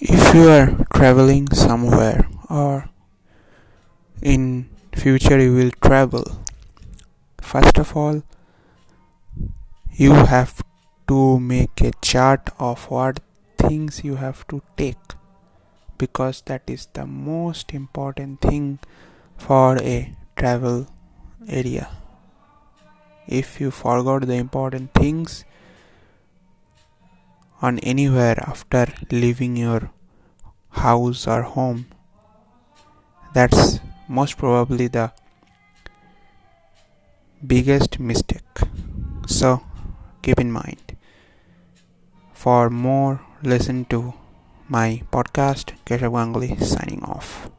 if you are traveling somewhere or in future you will travel first of all you have to make a chart of what things you have to take because that is the most important thing for a travel area. If you forgot the important things on anywhere after leaving your house or home. That's most probably the biggest mistake. So keep in mind. For more, listen to my podcast, Keshav Ganguly signing off.